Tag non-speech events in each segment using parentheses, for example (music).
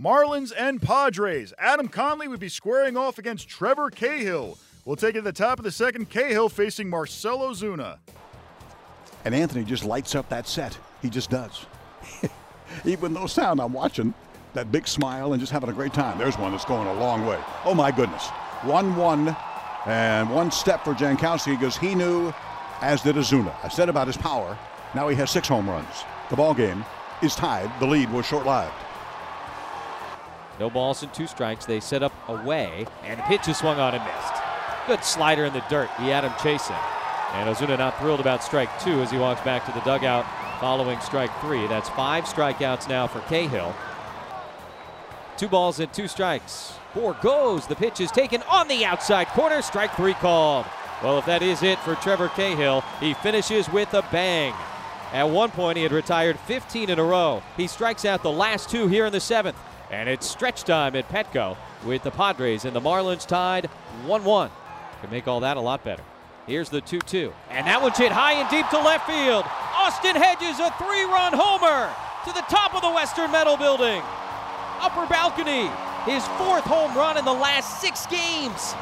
Marlins and Padres. Adam Conley would be squaring off against Trevor Cahill. We'll take it to the top of the second. Cahill facing Marcell Ozuna. And Anthony just lights up that set. He just does. (laughs) Even though sound I'm watching, that big smile and just having a great time. There's one that's going a long way. Oh my goodness. 1 1 and one step for Jankowski because he knew, as did Ozuna. I said about his power. Now he has six home runs. The ball game is tied. The lead was short lived. No balls and two strikes. They set up away, and the pitch is swung on and missed. Good slider in the dirt. He had him chasing. And Ozuna not thrilled about strike two as he walks back to the dugout following strike three. That's five strikeouts now for Cahill. Two balls and two strikes. Four goes. The pitch is taken on the outside corner. Strike three called. Well, if that is it for Trevor Cahill, he finishes with a bang. At one point, he had retired 15 in a row. He strikes out the last two here in the seventh. And it's stretch time at Petco with the Padres and the Marlins tied 1 1. Can make all that a lot better. Here's the 2 2. And that one's hit high and deep to left field. Austin Hedges, a three run homer to the top of the Western Metal Building. Upper balcony, his fourth home run in the last six games.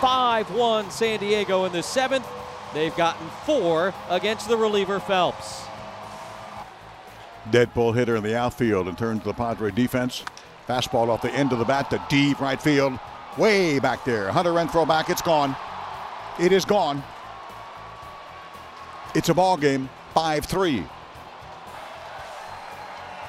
5 1 San Diego in the seventh. They've gotten four against the reliever Phelps. Deadpool hitter in the outfield and turns to the Padre defense. Fastball off the end of the bat to deep right field. Way back there. Hunter Renfroe back. It's gone. It is gone. It's a ball game. 5 3.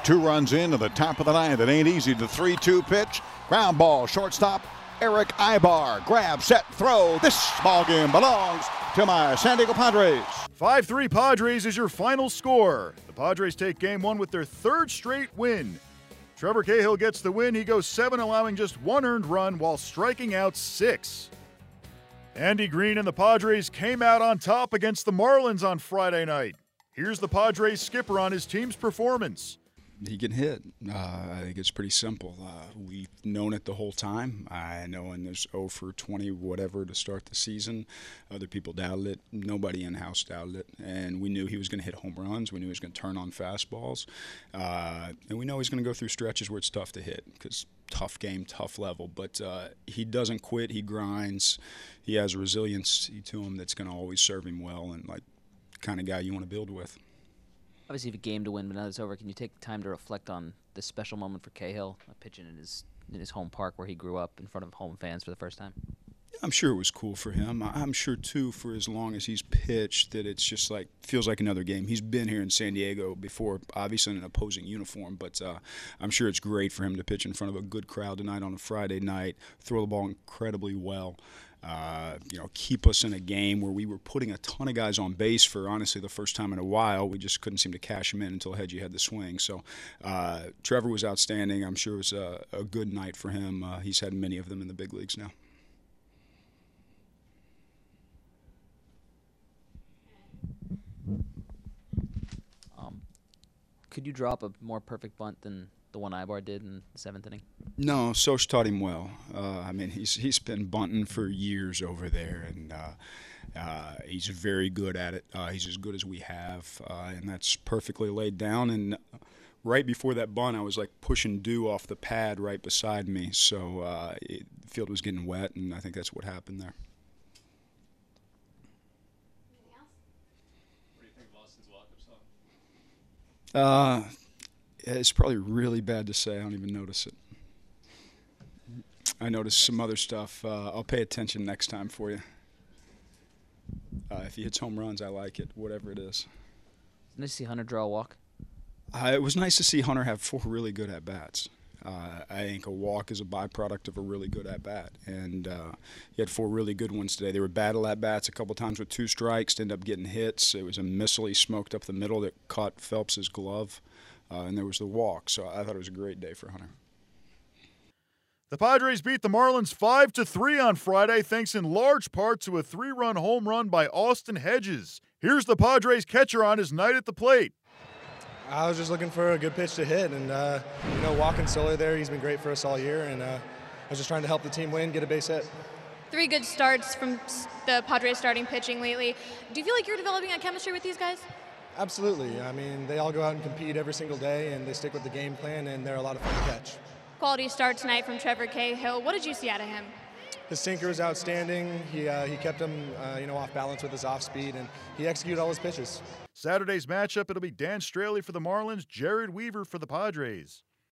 Two runs in to the top of the ninth. It ain't easy. The 3 2 pitch. Ground ball. Shortstop. Erick Aybar. Grab, set, throw. This ball game belongs to my San Diego Padres. 5 3 Padres is your final score. The Padres take game one with their third straight win. Trevor Cahill gets the win. He goes seven, allowing just one earned run while striking out six. Andy Green and the Padres came out on top against the Marlins on Friday night. Here's the Padres skipper on his team's performance he can hit. Uh, I think it's pretty simple. Uh, we've known it the whole time. I know in this 0 for 20 whatever to start the season, other people doubted it. Nobody in house doubted it, and we knew he was going to hit home runs. We knew he was going to turn on fastballs, uh, and we know he's going to go through stretches where it's tough to hit because tough game, tough level. But uh, he doesn't quit. He grinds. He has resiliency to him that's going to always serve him well, and like kind of guy you want to build with obviously have a game to win, but now it's over. Can you take time to reflect on this special moment for Cahill, pitching in his in his home park where he grew up in front of home fans for the first time? I'm sure it was cool for him. I'm sure too, for as long as he's pitched, that it's just like feels like another game. He's been here in San Diego before, obviously in an opposing uniform, but uh, I'm sure it's great for him to pitch in front of a good crowd tonight on a Friday night, throw the ball incredibly well. Uh, you know, keep us in a game where we were putting a ton of guys on base for honestly the first time in a while. We just couldn't seem to cash them in until Hedgie had the swing. So uh, Trevor was outstanding. I'm sure it was a, a good night for him. Uh, he's had many of them in the big leagues now. Um, could you drop a more perfect bunt than the one Aybar did in the seventh inning? No, Sosh taught him well. Uh, I mean, he's he's been bunting for years over there, and uh, uh, he's very good at it. Uh, he's as good as we have, uh, and that's perfectly laid down. And right before that bunt, I was like pushing dew off the pad right beside me, so uh, it, the field was getting wet, and I think that's what happened there. Uh, it's probably really bad to say. I don't even notice it. I noticed some other stuff. Uh, I'll pay attention next time for you. Uh, if he hits home runs, I like it, whatever it is. Nice to see Hunter draw a walk. Uh, it was nice to see Hunter have four really good at bats. Uh, I think a walk is a byproduct of a really good at bat, and uh, he had four really good ones today. They were battle at bats a couple times with two strikes, to end up getting hits. It was a missile he smoked up the middle that caught Phelps's glove and there was the walk. So I thought it was a great day for Hunter. The Padres beat the Marlins 5 to 3 on Friday thanks in large part to a 3-run home run by Austin Hedges. Here's the Padres catcher on his night at the plate. I was just looking for a good pitch to hit, and uh, you know, walking Soler there, he's been great for us all year, and uh, I was just trying to help the team win, get a base hit. Three good starts from the Padres starting pitching lately. Do you feel like you're developing a chemistry with these guys? Absolutely. I mean, they all go out and compete every single day, and they stick with the game plan, and they're a lot of fun to catch. Quality start tonight from Trevor Cahill. What did you see out of him? His sinker was outstanding. He, uh, he kept him, uh, you know, off balance with his off speed, and he executed all his pitches. Saturday's matchup, it'll be Dan Straily for the Marlins, Jered Weaver for the Padres.